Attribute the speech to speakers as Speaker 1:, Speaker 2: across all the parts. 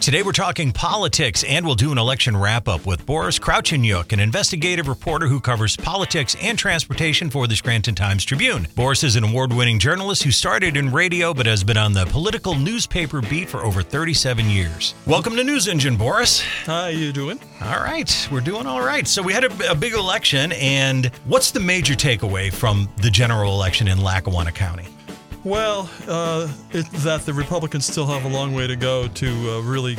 Speaker 1: Today we're talking politics and we'll do an election wrap up with Borys Krawczeniuk, an investigative reporter who covers politics and transportation for the Scranton Times Tribune. Borys is an award winning journalist who started in radio but has been on the political newspaper beat for over 37 years. Welcome to News Engine, Borys.
Speaker 2: How are you doing?
Speaker 1: All right, we're doing all right. So we had a, a big election, and what's the major takeaway from the general election in Lackawanna County?
Speaker 2: Well, uh, it, that the Republicans still have a long way to go to uh, really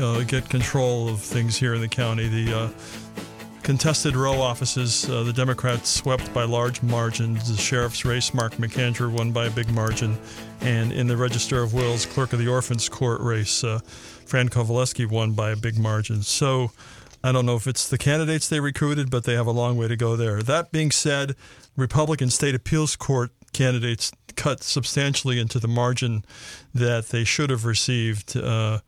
Speaker 2: uh, get control of things here in the county. The uh, contested row offices, uh, the Democrats swept by large margins. The sheriff's race, Mark McAndrew won by a big margin. And in the Register of Wills, clerk of the Orphans Court race, uh, Fran Kowaleski won by a big margin. So I don't know if it's the candidates they recruited, but they have a long way to go there. That being said, Republican State Appeals Court candidates cut substantially into the margin that they should have received. Uh,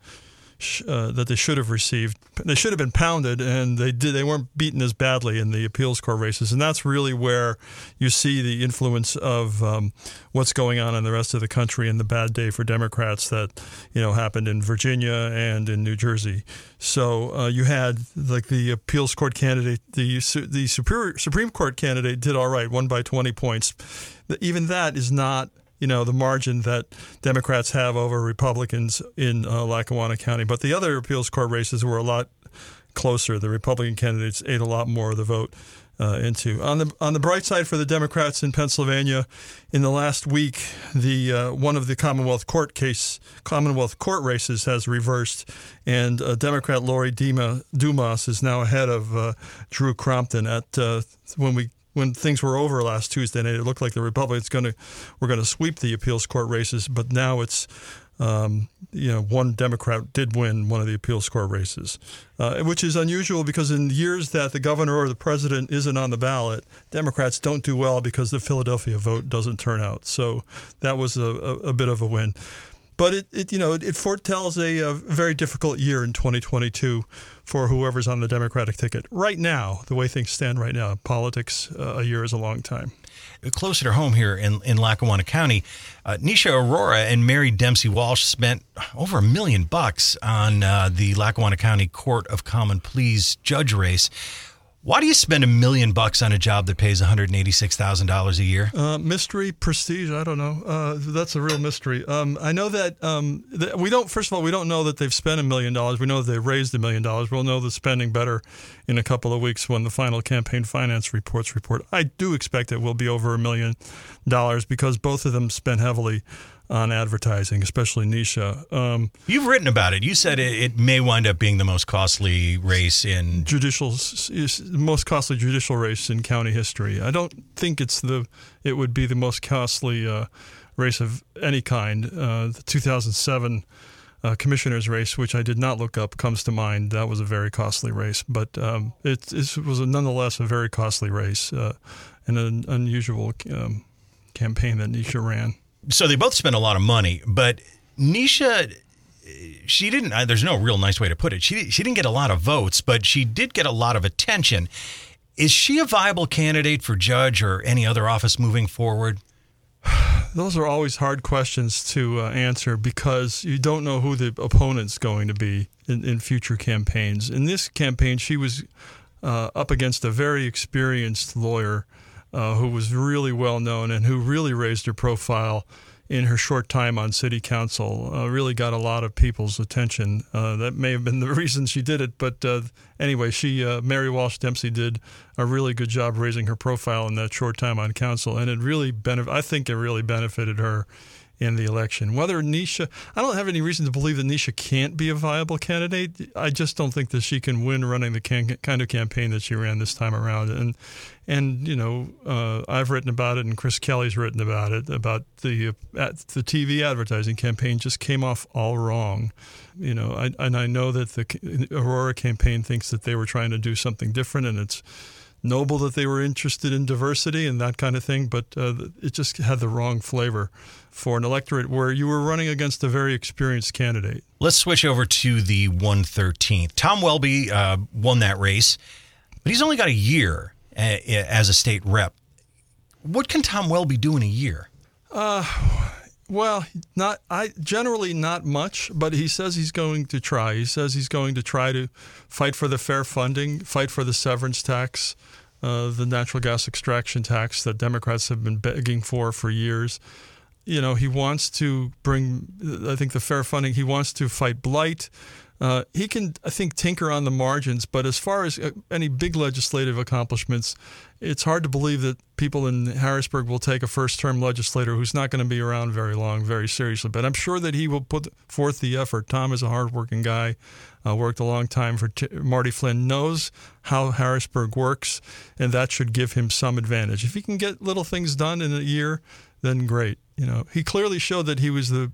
Speaker 2: uh, that they should have received. They should have been pounded, and they did. They weren't beaten as badly in the appeals court races, and that's really where you see the influence of um, what's going on in the rest of the country and the bad day for Democrats that you know happened in Virginia and in New Jersey. So uh, you had like the appeals court candidate, the the superior Supreme Court candidate did all right, won by 20 points. Even that is not you know the margin that Democrats have over Republicans in uh, Lackawanna County. But the other appeals court races were a lot closer. The Republican candidates ate a lot more of the vote. Uh, into on the on the bright side for the Democrats in Pennsylvania, in the last week, the uh, one of the Commonwealth Court case Commonwealth Court races has reversed, and uh, Democrat Lori Dima, Dumas is now ahead of uh, Drew Crompton at uh, when we when things were over last Tuesday night, it looked like the Republicans going to were going to sweep the appeals court races, but now it's um, you know one Democrat did win one of the appeals court races, uh, which is unusual because in years that the governor or the president isn't on the ballot, Democrats don't do well because the Philadelphia vote doesn't turn out. So that was a, a, a bit of a win. But it, it you know it, foretells a, a, very difficult year in 2022 for whoever's on the Democratic ticket. Right now, the way things stand right now, politics uh, a year is a long time.
Speaker 1: Closer to home here in, in Lackawanna County, uh, Nisha Aurora and Mary Dempsey Walsh spent over a million bucks on uh, the Lackawanna County Court of Common Pleas judge race. Why do you spend a million bucks on a job that pays $186,000 a year?
Speaker 2: Uh, mystery, prestige, I don't know. Uh, that's a real mystery. Um, I know that um, th- we don't, first of all, we don't know that they've spent a million dollars. We know that they've raised a million dollars. We'll know the spending better in a couple of weeks when the final campaign finance reports report. I do expect it will be over a million dollars because both of them spent heavily on advertising, especially Nisha. Um,
Speaker 1: You've written about it. You said it, it, may wind up being the most costly race in
Speaker 2: judicial, most costly judicial race in county history. I don't think it's the it would be the most costly uh, race of any kind. Uh, the 2007 uh, commissioner's race, which I did not look up, comes to mind. That was a very costly race, but um, it, it, was a, nonetheless a very costly race uh, and an unusual um, campaign that Nisha ran
Speaker 1: so they both spent a lot of money, but Nisha she didn't there's no real nice way to put it. She she didn't get a lot of votes, but she did get a lot of attention. Is she a viable candidate for judge or any other office moving forward?
Speaker 2: Those are always hard questions to uh, answer because you don't know who the opponent's going to be in, in future campaigns. In this campaign, she was uh, up against a very experienced lawyer uh, who was really well known and who really raised her profile in her short time on city council. Uh, really got a lot of people's attention. Uh, that may have been the reason she did it, but uh, anyway, she uh, Mary Walsh Dempsey did a really good job raising her profile in that short time on council, and it really benef- I think it really benefited her in the election. Whether Nisha, I don't have any reason to believe that Nisha can't be a viable candidate. I just don't think that she can win running the can, kind of campaign that she ran this time around. And and you know, uh, I've written about it, and Chris Kelly's written about it about the uh, the TV advertising campaign just came off all wrong. You know, I, and I know that the Aurora campaign thinks that they were trying to do something different, and it's noble that they were interested in diversity and that kind of thing, but uh, it just had the wrong flavor for an electorate where you were running against a very experienced candidate.
Speaker 1: Let's switch over to the 113th. Tom Welby uh, won that race, but he's only got a year uh, as a state rep. What can Tom Welby do in a year?
Speaker 2: Uh, Well, not I generally not much, but he says he's going to try. He says he's going to try to fight for the fair funding, fight for the severance tax, uh, the natural gas extraction tax that Democrats have been begging for for years. You know, he wants to bring, I think, the fair funding. He wants to fight blight. Uh, he can, I think, tinker on the margins, but as far as uh, any big legislative accomplishments, it's hard to believe that people in Harrisburg will take a first term legislator who's not going to be around very long very seriously. But I'm sure that he will put forth the effort. Tom is a hardworking guy, uh, worked a long time for T- Marty Flynn, knows how Harrisburg works, and that should give him some advantage. If he can get little things done in a year, then great. You know, he clearly showed that he was the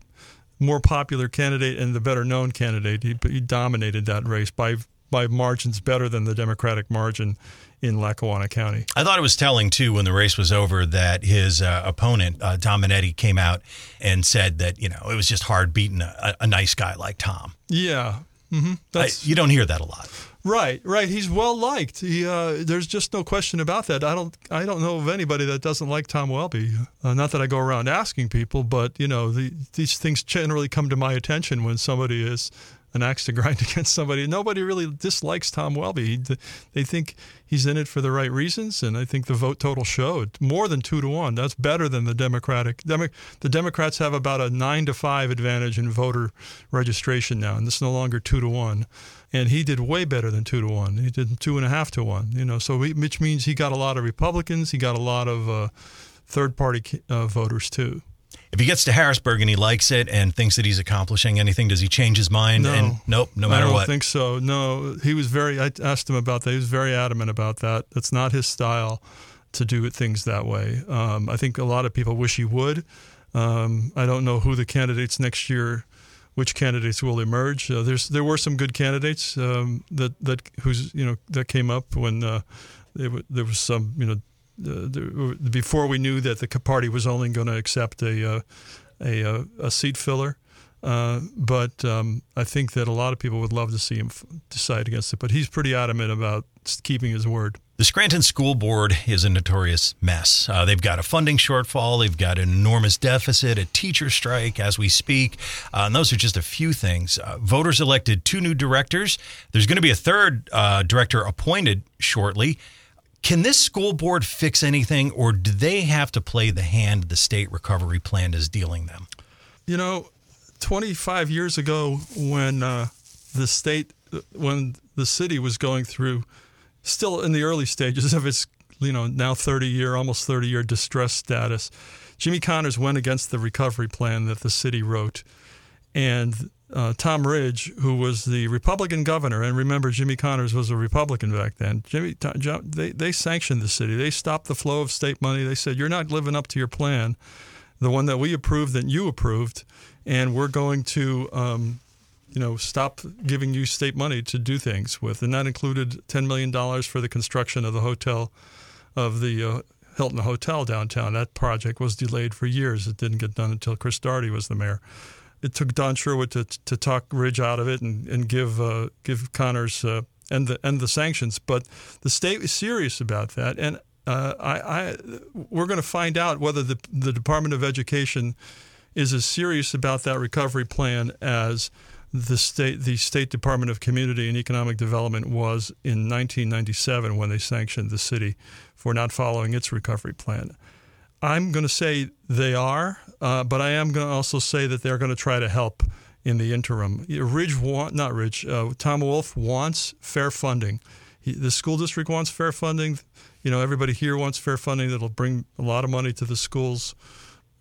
Speaker 2: more popular candidate and the better known candidate. He, he dominated that race by by margins better than the Democratic margin in Lackawanna County.
Speaker 1: I thought it was telling too when the race was over that his uh, opponent uh, Tom Minetti came out and said that you know it was just hard beating a, a nice guy like Tom.
Speaker 2: Yeah, mm-hmm.
Speaker 1: I, you don't hear that a lot.
Speaker 2: Right, right. He's well liked. He, uh, there's just no question about that. I don't, I don't know of anybody that doesn't like Tom Welby. Uh, not that I go around asking people, but you know, the, these things generally come to my attention when somebody is an axe to grind against somebody. Nobody really dislikes Tom Welby. They think he's in it for the right reasons, and I think the vote total showed more than two to one. That's better than the Democratic. Demo, the Democrats have about a nine to five advantage in voter registration now, and it's no longer two to one. And he did way better than two to one. He did two and a half to one. You know, so which means he got a lot of Republicans. He got a lot of uh, third party uh, voters too.
Speaker 1: If he gets to Harrisburg and he likes it and thinks that he's accomplishing anything, does he change his mind?
Speaker 2: No.
Speaker 1: And nope, no matter
Speaker 2: what. I don't
Speaker 1: what.
Speaker 2: think so. No, he was very. I asked him about that. He was very adamant about that. That's not his style to do things that way. Um, I think a lot of people wish he would. Um, I don't know who the candidates next year, which candidates will emerge. Uh, there's there were some good candidates um, that that who's you know that came up when uh, there was some you know the, before we knew that the party was only going to accept a, uh, a, a, uh, a seat filler. Uh, but um, I think that a lot of people would love to see him f- decide against it. But he's pretty adamant about keeping his word.
Speaker 1: The Scranton School Board is a notorious mess. Uh, they've got a funding shortfall, they've got an enormous deficit, a teacher strike as we speak. Uh, and those are just a few things. Uh, voters elected two new directors. There's going to be a third uh, director appointed shortly. Can this school board fix anything, or do they have to play the hand the state recovery plan is dealing them?
Speaker 2: You know, 25 years ago, when uh, the state, when the city was going through, still in the early stages of its, you know, now 30 year, almost 30 year distress status, Jimmy Connors went against the recovery plan that the city wrote. And uh, Tom Ridge, who was the Republican governor, and remember Jimmy Connors was a Republican back then. Jimmy, Tom, they they sanctioned the city. They stopped the flow of state money. They said you're not living up to your plan, the one that we approved, that you approved, and we're going to. Um, you know, stop giving you state money to do things with, and that included ten million dollars for the construction of the hotel, of the uh, Hilton Hotel downtown. That project was delayed for years. It didn't get done until Chris Doherty was the mayor it took Don Sherwood to to talk Ridge out of it and and give uh, give Connors uh, end the end the sanctions. But the state was serious about that, and uh, I, I we're going to find out whether the the Department of Education is as serious about that recovery plan as the state the State Department of Community and Economic Development was in 1997 when they sanctioned the city for not following its recovery plan. I'm going to say they are, uh, but I am going to also say that they're going to try to help in the interim. Ridge, want, not Ridge, uh, Tom Wolf wants fair funding. He, the school district wants fair funding. You know, everybody here wants fair funding that'll bring a lot of money to the schools.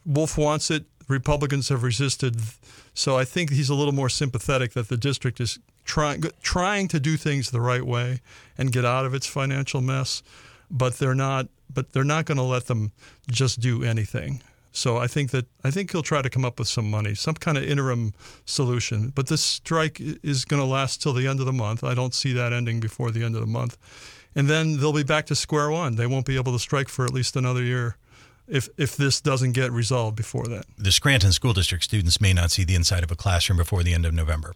Speaker 2: Wolf wants it. Republicans have resisted. So I think he's a little more sympathetic that the district is trying trying to do things the right way and get out of its financial mess, but they're not but they're not going to let them just do anything. So I think that I think he'll try to come up with some money, some kind of interim solution. But this strike is going to last till the end of the month. I don't see that ending before the end of the month, and then they'll be back to square one. They won't be able to strike for at least another year. If, if this doesn't get resolved before that,
Speaker 1: the Scranton School District students may not see the inside of a classroom before the end of November.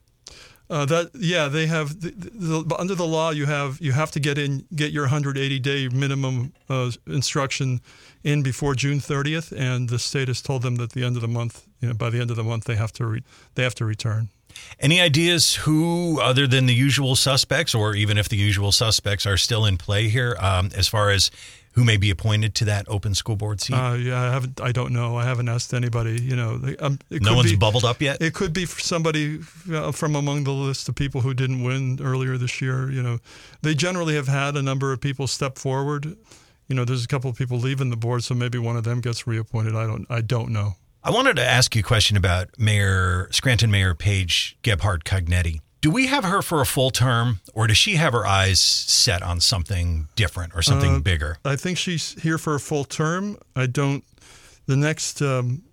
Speaker 2: Uh, that yeah, they have the, the, under the law. You have you have to get in get your 180 day minimum uh, instruction in before June 30th, and the state has told them that the end of the month you know, by the end of the month they have to re- they have to return.
Speaker 1: Any ideas who, other than the usual suspects, or even if the usual suspects are still in play here, um, as far as who may be appointed to that open school board seat?
Speaker 2: Uh, yeah, I haven't. I don't know. I haven't asked anybody. You know, um, it
Speaker 1: no one's
Speaker 2: be,
Speaker 1: bubbled up yet.
Speaker 2: It could be somebody uh, from among the list of people who didn't win earlier this year. You know, they generally have had a number of people step forward. You know, there's a couple of people leaving the board, so maybe one of them gets reappointed. I don't. I don't know.
Speaker 1: I wanted to ask you a question about Mayor Scranton Mayor Paige Gebhardt Cognetti. Do we have her for a full term, or does she have her eyes set on something different or something
Speaker 2: Uh,
Speaker 1: bigger?
Speaker 2: I think she's here for a full term. I don't. The next, um,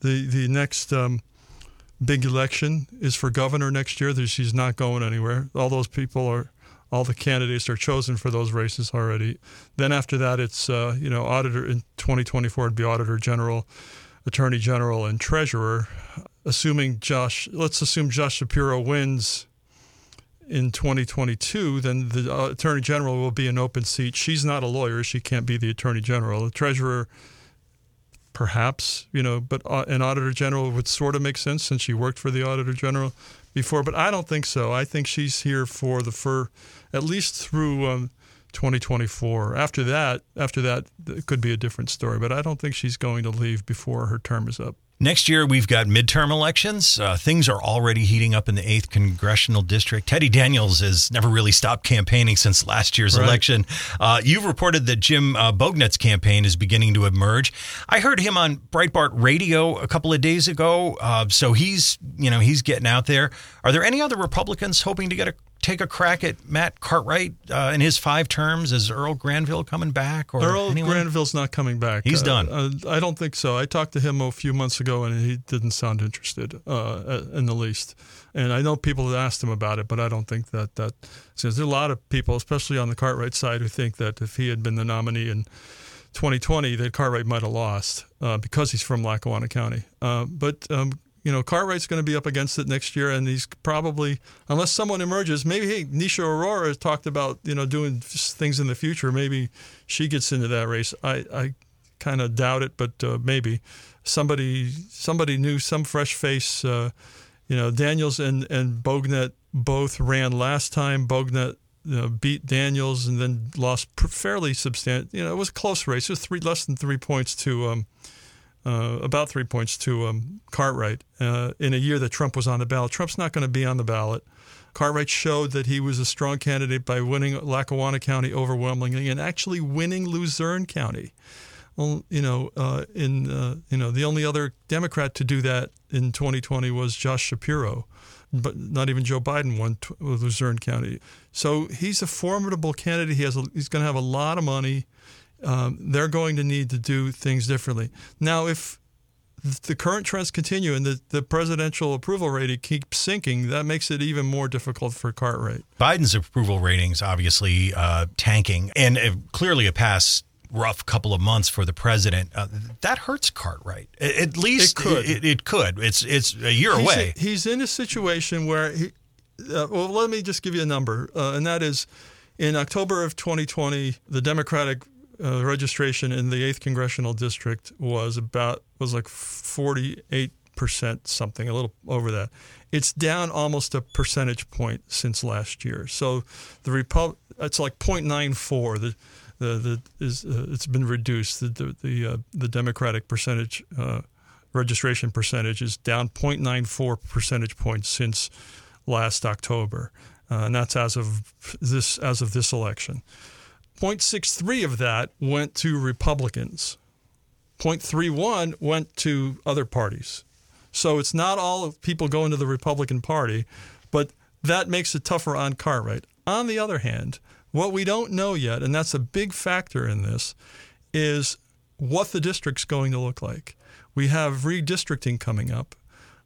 Speaker 2: the the next um, big election is for governor next year. That she's not going anywhere. All those people are, all the candidates are chosen for those races already. Then after that, it's uh, you know auditor in 2024 it'd be auditor general, attorney general, and treasurer. Assuming Josh, let's assume Josh Shapiro wins in 2022, then the uh, attorney general will be an open seat. She's not a lawyer; she can't be the attorney general. The treasurer, perhaps, you know, but uh, an auditor general would sort of make sense since she worked for the auditor general before. But I don't think so. I think she's here for the for at least through. Um, 2024. After that, after that, it could be a different story. But I don't think she's going to leave before her term is up.
Speaker 1: Next year, we've got midterm elections. Uh, things are already heating up in the 8th Congressional District. Teddy Daniels has never really stopped campaigning since last year's
Speaker 2: Right.
Speaker 1: election. Uh, you've reported that Jim uh, Bognet's campaign is beginning to emerge. I heard him on Breitbart Radio a couple of days ago. Uh, so he's, you know, he's getting out there. Are there any other Republicans hoping to get a take a crack at Matt Cartwright uh, in his five terms? Is Earl Granville coming back? Or
Speaker 2: Earl
Speaker 1: anyone?
Speaker 2: Granville's not coming back.
Speaker 1: He's
Speaker 2: Uh,
Speaker 1: done.
Speaker 2: Uh, I don't think so. I talked to him a few months ago, and he didn't sound interested uh, in the least. And I know people have asked him about it, but I don't think that that. So there's a lot of people, especially on the Cartwright side, who think that if he had been the nominee in 2020, that Cartwright might have lost uh, because he's from Lackawanna County. Uh, but um, you know, Cartwright's going to be up against it next year, and he's probably, unless someone emerges, maybe hey, Nisha Aurora talked about you know doing things in the future. Maybe she gets into that race. I, I kind of doubt it, but uh, maybe somebody somebody new, some fresh face. Uh, you know, Daniels and and Bognet both ran last time. Bognet you know, beat Daniels and then lost fairly substantial. You know, it was a close race. It was three less than three points to. Um, uh, about three points to um, Cartwright uh, in a year that Trump was on the ballot. Trump's not going to be on the ballot. Cartwright showed that he was a strong candidate by winning Lackawanna County overwhelmingly and actually winning Luzerne County. Well, you know, uh, in uh, you know, the only other Democrat to do that in 2020 was Josh Shapiro, but not even Joe Biden won t- Luzerne County. So he's a formidable candidate. He has a, he's going to have a lot of money um, they're going to need to do things differently. Now, if the current trends continue and the, the presidential approval rating keeps sinking, that makes it even more difficult for Cartwright.
Speaker 1: Biden's approval ratings obviously uh, tanking, and uh, clearly a past rough couple of months for the president. Uh, that hurts Cartwright. A- At least
Speaker 2: It could.
Speaker 1: It, it could. It's it's a year
Speaker 2: He's,
Speaker 1: away.
Speaker 2: he's in a situation where he. Uh, well, let me just give you a number, uh, and that is, in October of 2020, the Democratic uh, registration in the eighth congressional district was about was like 48 percent something, a little over that. It's down almost a percentage point since last year. So the Repub it's like 0.94. The the, the is uh, it's been reduced. The the the, uh, the Democratic percentage uh, registration percentage is down 0.94 percentage points since last October, uh, and that's as of this as of this election. 0.63 of that went to Republicans. 0.31 went to other parties. So it's not all of people going to the Republican Party, but that makes it tougher on Cartwright. On the other hand, what we don't know yet, and that's a big factor in this, is what the district's going to look like. We have redistricting coming up.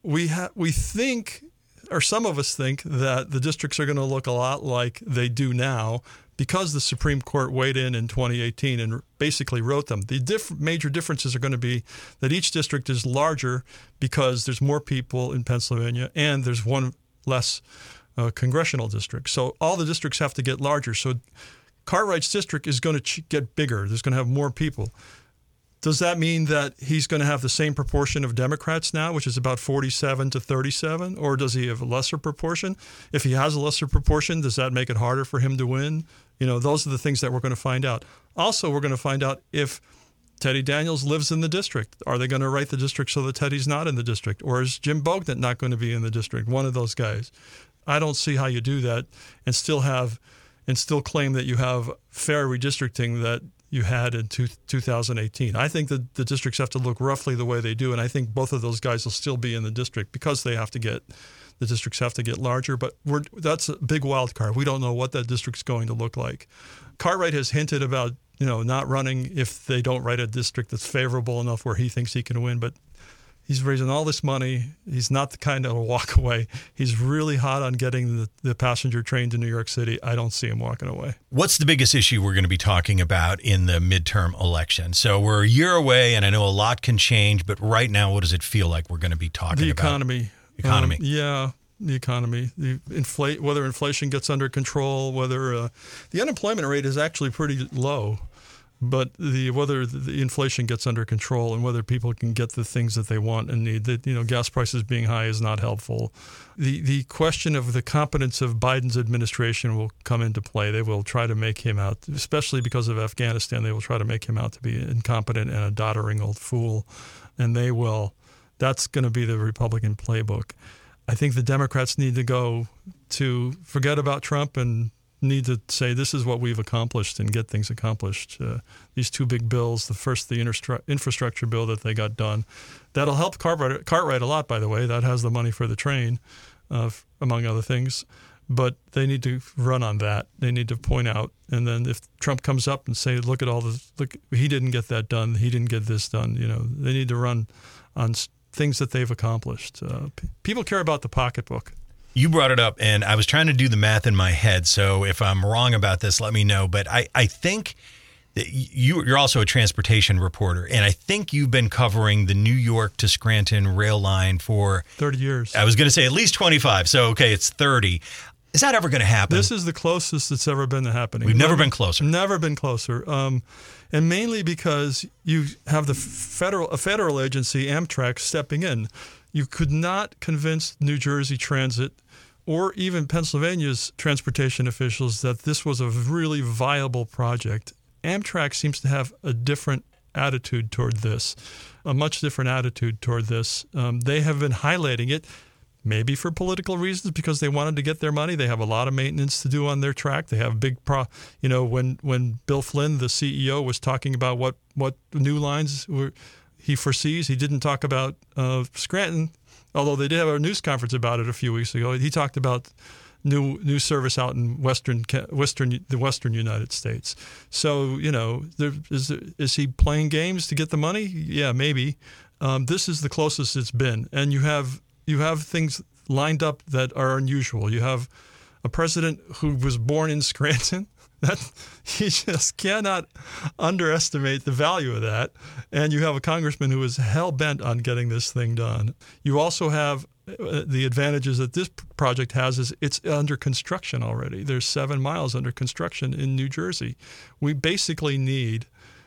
Speaker 2: We ha- we think, or some of us think, that the districts are going to look a lot like they do now because the Supreme Court weighed in in 2018 and basically wrote them. The diff- major differences are going to be that each district is larger because there's more people in Pennsylvania and there's one less uh, congressional district. So all the districts have to get larger. So Cartwright's district is going to ch- get bigger. There's going to have more people. Does that mean that he's going to have the same proportion of Democrats now, which is about 47 to 37? Or does he have a lesser proportion? If he has a lesser proportion, does that make it harder for him to win? You know, those are the things that we're going to find out. Also, we're going to find out if Teddy Daniels lives in the district. Are they going to write the district so that Teddy's not in the district? Or is Jim Bognet not going to be in the district? One of those guys. I don't see how you do that and still have and still claim that you have fair redistricting that you had in two, 2018. I think that the districts have to look roughly the way they do, and I think both of those guys will still be in the district because they have to get the districts have to get larger. But that's a big wild card. We don't know what that district's going to look like. Cartwright has hinted about you know not running if they don't write a district that's favorable enough where he thinks he can win, but he's raising all this money. He's not the kind of walk away. He's really hot on getting the, the passenger train to New York City. I don't see him walking away.
Speaker 1: What's the biggest issue we're going to be talking about in the midterm election? So we're a year away, and I know a lot can change, but right now, what does it feel like we're going to be talking
Speaker 2: the
Speaker 1: about?
Speaker 2: The economy.
Speaker 1: Economy.
Speaker 2: Um, yeah. The economy, the inflate, whether inflation gets under control, whether uh, the unemployment rate is actually pretty low but the whether the inflation gets under control and whether people can get the things that they want and need that you know gas prices being high is not helpful the the question of the competence of Biden's administration will come into play they will try to make him out especially because of Afghanistan they will try to make him out to be incompetent and a doddering old fool and they will that's going to be the Republican playbook I think the Democrats need to go to forget about Trump and need to say this is what we've accomplished and get things accomplished. Uh, these two big bills, the first, the infrastructure bill that they got done, that'll help Cartwright, Cartwright a lot, by the way. That has the money for the train, uh, among other things. But they need to run on that. They need to point out, and then if Trump comes up and say, "Look at all the look, he didn't get that done. He didn't get this done." You know, they need to run on things that they've accomplished. Uh, p- people care about the pocketbook
Speaker 1: you brought it up, and I was trying to do the math in my head. So if I'm wrong about this, let me know. But I, I think that you, you're also a transportation reporter, and I think you've been covering the New York to Scranton rail line for
Speaker 2: 30 years.
Speaker 1: I was going to say at least 25. So, okay, it's 30. Is that ever going to happen?
Speaker 2: This is the closest it's ever been to happening.
Speaker 1: We've never, never been closer.
Speaker 2: Never been closer. Um, and mainly because you have the federal a federal agency Amtrak stepping in. You could not convince New Jersey Transit or even Pennsylvania's transportation officials that this was a really viable project. Amtrak seems to have a different attitude toward this, a much different attitude toward this. Um, they have been highlighting it, maybe for political reasons, because they wanted to get their money. They have a lot of maintenance to do on their track. They have big pro. You know, when when Bill Flynn, the CEO, was talking about what what new lines were he foresees, he didn't talk about uh, Scranton although they did have a news conference about it a few weeks ago. He talked about new new service out in western western the western United States. So you know, there, is is he playing games to get the money? Yeah, maybe. Um, this is the closest it's been, and you have you have things lined up that are unusual. You have a president who was born in Scranton. That you just cannot underestimate the value of that. And you have a congressman who is hell bent on getting this thing done. You also have uh, the advantages that this project has is it's under construction already. There's seven miles under construction in New Jersey. We basically need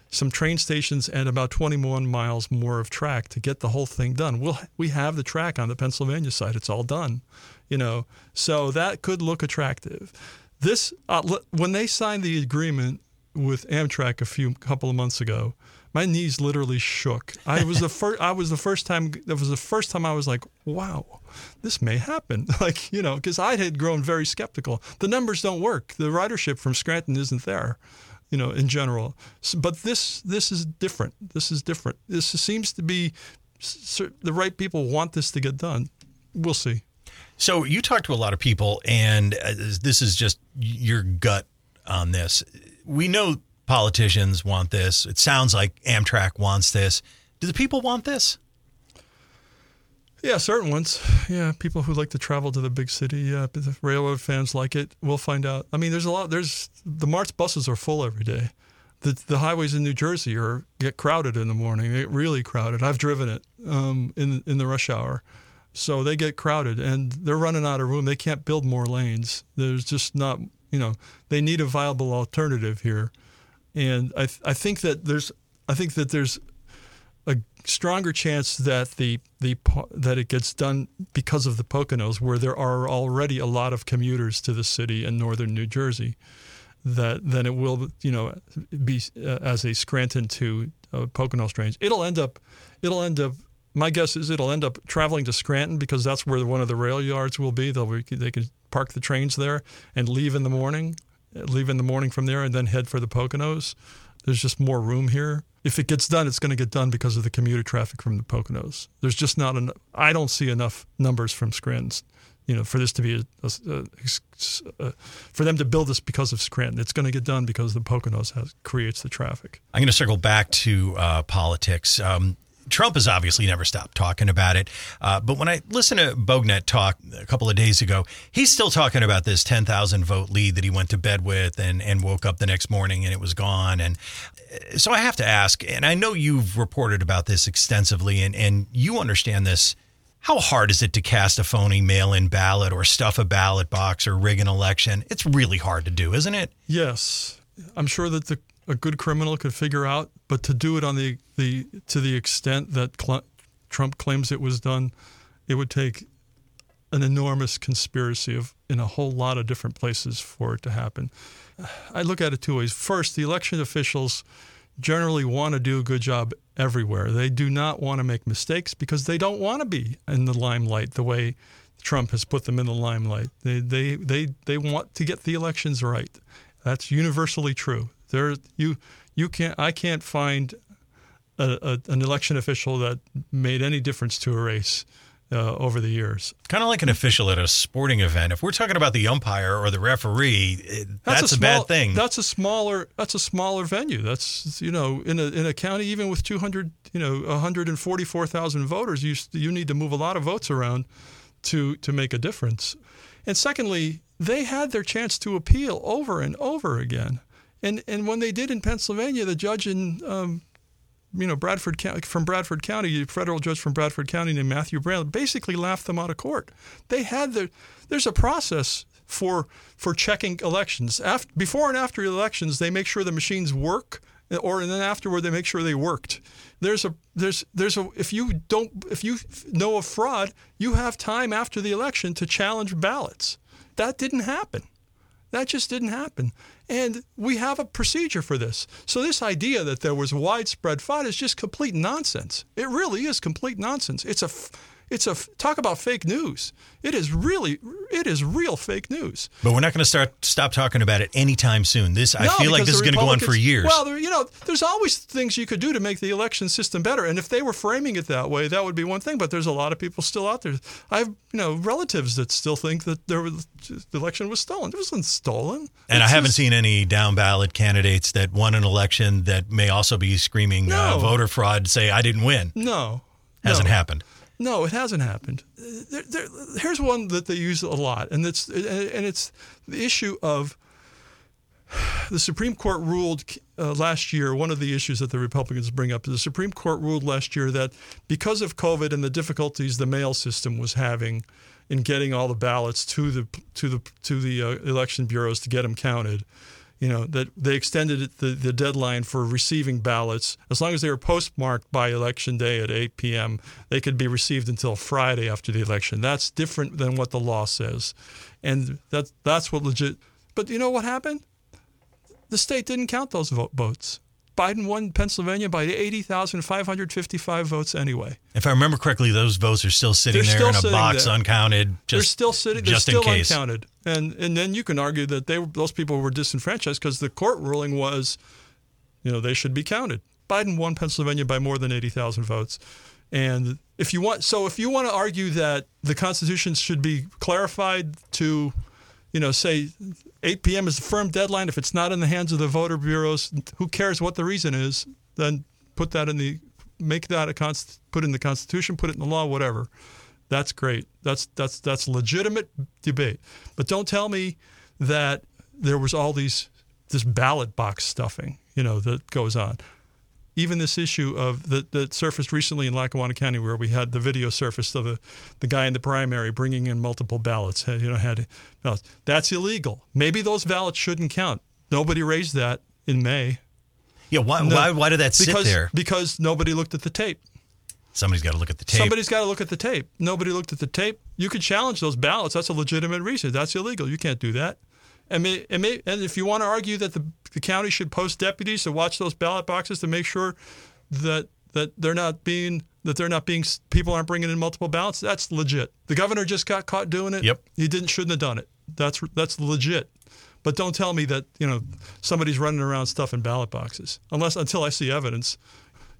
Speaker 2: some train stations and about 21 miles more of track to get the whole thing done. We'll, we have the track on the Pennsylvania side. It's all done, you know. So that could look attractive. This uh, when they signed the agreement with Amtrak a few couple of months ago, my knees literally shook. I was the first. I was the first time. That was the first time I was like, "Wow, this may happen." Like you know, because I had grown very skeptical. The numbers don't work. The ridership from Scranton isn't there, you know, in general. So, but this this is different. This is different. This seems to be the right people want this to get done. We'll see.
Speaker 1: So you talk to a lot of people, and uh, this is just your gut on this. We know politicians want this. It sounds like Amtrak wants this. Do the people want this?
Speaker 2: Yeah, certain ones. Yeah, people who like to travel to the big city. Yeah, the railroad fans like it. We'll find out. I mean, there's a lot. There's the Martz buses are full every day. The the highways in New Jersey are get crowded in the morning. They get really crowded. I've driven it um, in in the rush hour. So they get crowded and they're running out of room. They can't build more lanes. There's just not, you know, they need a viable alternative here. And I, th- I think that there's, I think that there's a stronger chance that the the that it gets done because of the Poconos, where there are already a lot of commuters to the city in northern New Jersey, that then it will you know be uh, as a Scranton to uh, trains. It'll end up it'll end up. My guess is it'll end up traveling to Scranton because that's where one of the rail yards will be. They'll they can park the trains there and leave in the morning, leave in the morning from there, and then head for the Poconos. There's just more room here if it gets done, it's going to get done because of the commuter traffic from the Poconos. There's just not enough. I don't see enough numbers from Scranton, you know, for this to be a, a, a, for them to build this because of Scranton. It's going to get done because the Poconos has, creates the traffic.
Speaker 1: I'm going to circle back to uh, politics. Um, Trump has obviously never stopped talking about it. Uh, but when I listened to Bognet talk a couple of days ago, he's still talking about this 10,000 vote lead that he went to bed with and, and woke up the next morning and it was gone. And uh, so I have to ask, and I know you've reported about this extensively and, and you understand this. How hard is it to cast a phony mail in ballot or stuff a ballot box or rig an election? It's really hard to do, isn't it?
Speaker 2: Yes. I'm sure that the a good criminal could figure out, but to do it on the, the to the extent that Cl- Trump claims it was done, it would take an enormous conspiracy of in a whole lot of different places for it to happen. I look at it two ways. First, the election officials generally want to do a good job everywhere. They do not want to make mistakes because they don't want to be in the limelight the way Trump has put them in the limelight. They they they they want to get the elections right. That's universally true. There, you you can't. I can't find a, a, an election official that made any difference to a race. Uh, over the years.
Speaker 1: Kind of like an official at a sporting event. If we're talking about the umpire or the referee, that's, that's a, small, bad thing.
Speaker 2: That's a smaller that's a smaller venue. That's you know in a in a county even with 200 you know 144,000 voters, you you need to move a lot of votes around to to make a difference. And secondly, they had their chance to appeal over and over again. And and when they did in Pennsylvania, the judge in um, you know Bradford County from Bradford County, federal judge from Bradford County named Matthew Brann, basically laughed them out of court. They had the there's a process for for checking elections. After, before and after elections, they make sure the machines work, or and then afterward they make sure they worked. There's a there's there's a if you don't if you know of fraud, you have time after the election to challenge ballots. That didn't happen. That just didn't happen. And we have a procedure for this. So, this idea that there was widespread fraud is just complete nonsense. It really is complete nonsense. It's a it's a talk about fake news. It is really, it is real fake news.
Speaker 1: But we're not going to start stop talking about it anytime soon. This no, I feel like this is going to go on for years.
Speaker 2: Well, there, you know, there's always things you could do to make the election system better. And if they were framing it that way, that would be one thing. But there's a lot of people still out there. I have you know relatives that still think that there was, the election was stolen. It wasn't stolen.
Speaker 1: And it's I haven't just, seen any down ballot candidates that won an election that may also be screaming uh, no. uh, voter fraud say I didn't win.
Speaker 2: No,
Speaker 1: hasn't
Speaker 2: no.
Speaker 1: happened.
Speaker 2: No, it hasn't happened. There, there, here's one that they use a lot, and it's and it's the issue of the Supreme Court ruled uh, last year. One of the issues that the Republicans bring up is the Supreme Court ruled last year that because of COVID and the difficulties the mail system was having in getting all the ballots to the to the to the uh, election bureaus to get them counted, you know, that they extended the, the deadline for receiving ballots. As long as they were postmarked by election day at 8 p.m., they could be received until Friday after the election. That's different than what the law says. And that, that's what legit. But you know what happened? The state didn't count those vote, votes. Biden won Pennsylvania by 80,555 votes anyway.
Speaker 1: If I remember correctly, those votes are still sitting they're there still in a box, there. uncounted. Just,
Speaker 2: they're still sitting. They're
Speaker 1: just
Speaker 2: still
Speaker 1: in case.
Speaker 2: uncounted. And and then you can argue that they those people were disenfranchised because the court ruling was, you know, they should be counted. Biden won Pennsylvania by more than 80,000 votes. And if you want, so if you want to argue that the Constitution should be clarified to you know, say 8 p.m. is the firm deadline. If it's not in the hands of the voter bureaus, who cares what the reason is? Then put that in the make that a const, put in the Constitution, put it in the law, whatever. That's great. That's that's that's legitimate debate. But don't tell me that there was all these this ballot box stuffing, you know, that goes on even this issue of that, that surfaced recently in Lackawanna County, where we had the video surfaced of the, the guy in the primary bringing in multiple ballots. You know, had ballots. That's illegal. Maybe those ballots shouldn't count. Nobody raised that in May.
Speaker 1: Yeah, why,
Speaker 2: No,
Speaker 1: why, why did that sit
Speaker 2: because,
Speaker 1: there?
Speaker 2: Because nobody looked at the tape.
Speaker 1: Somebody's got to look at the tape.
Speaker 2: Somebody's got to look at the tape. Nobody looked at the tape. You could challenge those ballots. That's a legitimate reason. That's illegal. You can't do that. And, may, and, may, and if you want to argue that the, the county should post deputies to watch those ballot boxes to make sure that that they're not being that they're not being people aren't bringing in multiple ballots, that's legit. The governor just got caught doing it.
Speaker 1: Yep.
Speaker 2: He didn't shouldn't have done it. That's that's legit. But don't tell me that you know somebody's running around stuffing ballot boxes unless until I see evidence.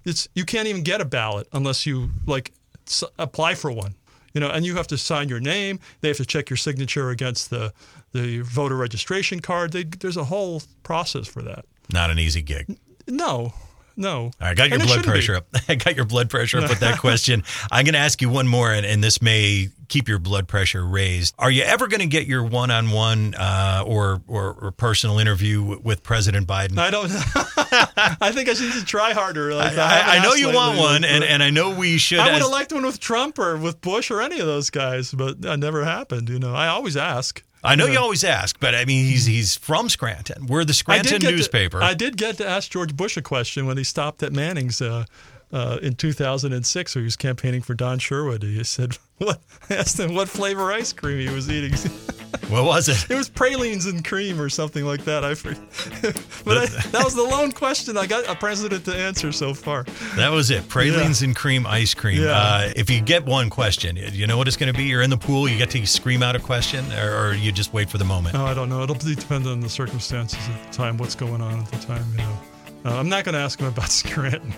Speaker 2: It's you can't even get a ballot unless you like s- apply for one. You know, and you have to sign your name. They have to check your signature against the the voter registration card. They, there's a whole process for that.
Speaker 1: Not an easy gig.
Speaker 2: No, no.
Speaker 1: I got your
Speaker 2: And
Speaker 1: blood
Speaker 2: shouldn't be.
Speaker 1: pressure up. I got your blood pressure up with that question. I'm going to ask you one more, and, and this may keep your blood pressure raised. Are you ever going to get your one-on-one uh, or, or or personal interview w- with President Biden?
Speaker 2: I don't. I think I should try harder. Like,
Speaker 1: I,
Speaker 2: haven't
Speaker 1: I know you want one, and, and I know we should.
Speaker 2: I would have liked one with Trump or with Bush or any of those guys, but that never happened. You know, I always ask.
Speaker 1: I know you always ask, but I mean, he's he's from Scranton. We're the Scranton
Speaker 2: get
Speaker 1: newspaper.
Speaker 2: To, I did get to ask George Bush a question when he stopped at Manning's uh, uh, in 2006, where he was campaigning for Don Sherwood. He said, "What?" I asked him what flavor ice cream he was eating.
Speaker 1: what was it?
Speaker 2: it was pralines and cream or something like that. I forget. but I, that was the lone question I got a president to answer so far.
Speaker 1: That was it. Pralines and cream ice cream.
Speaker 2: Yeah.
Speaker 1: Uh, if you get one question, you know what it's going to be. You're in the pool. You get to scream out a question, or, or you just wait for the moment.
Speaker 2: No, I don't know. It'll be- depend on the circumstances at the time, what's going on at the time. You know, uh, I'm not going to ask him about Scranton.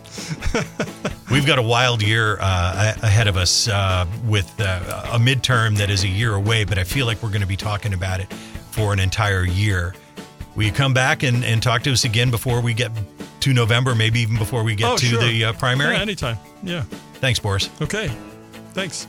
Speaker 1: We've got a wild year uh, ahead of us uh, with uh, a midterm that is a year away, but I feel like we're going to be talking about it for an entire year. Will you come back and, and talk to us again before we get to November, maybe even before we get
Speaker 2: oh,
Speaker 1: to
Speaker 2: sure.
Speaker 1: the uh, primary?
Speaker 2: Yeah, anytime. Yeah.
Speaker 1: Thanks, Borys.
Speaker 2: Okay. Thanks.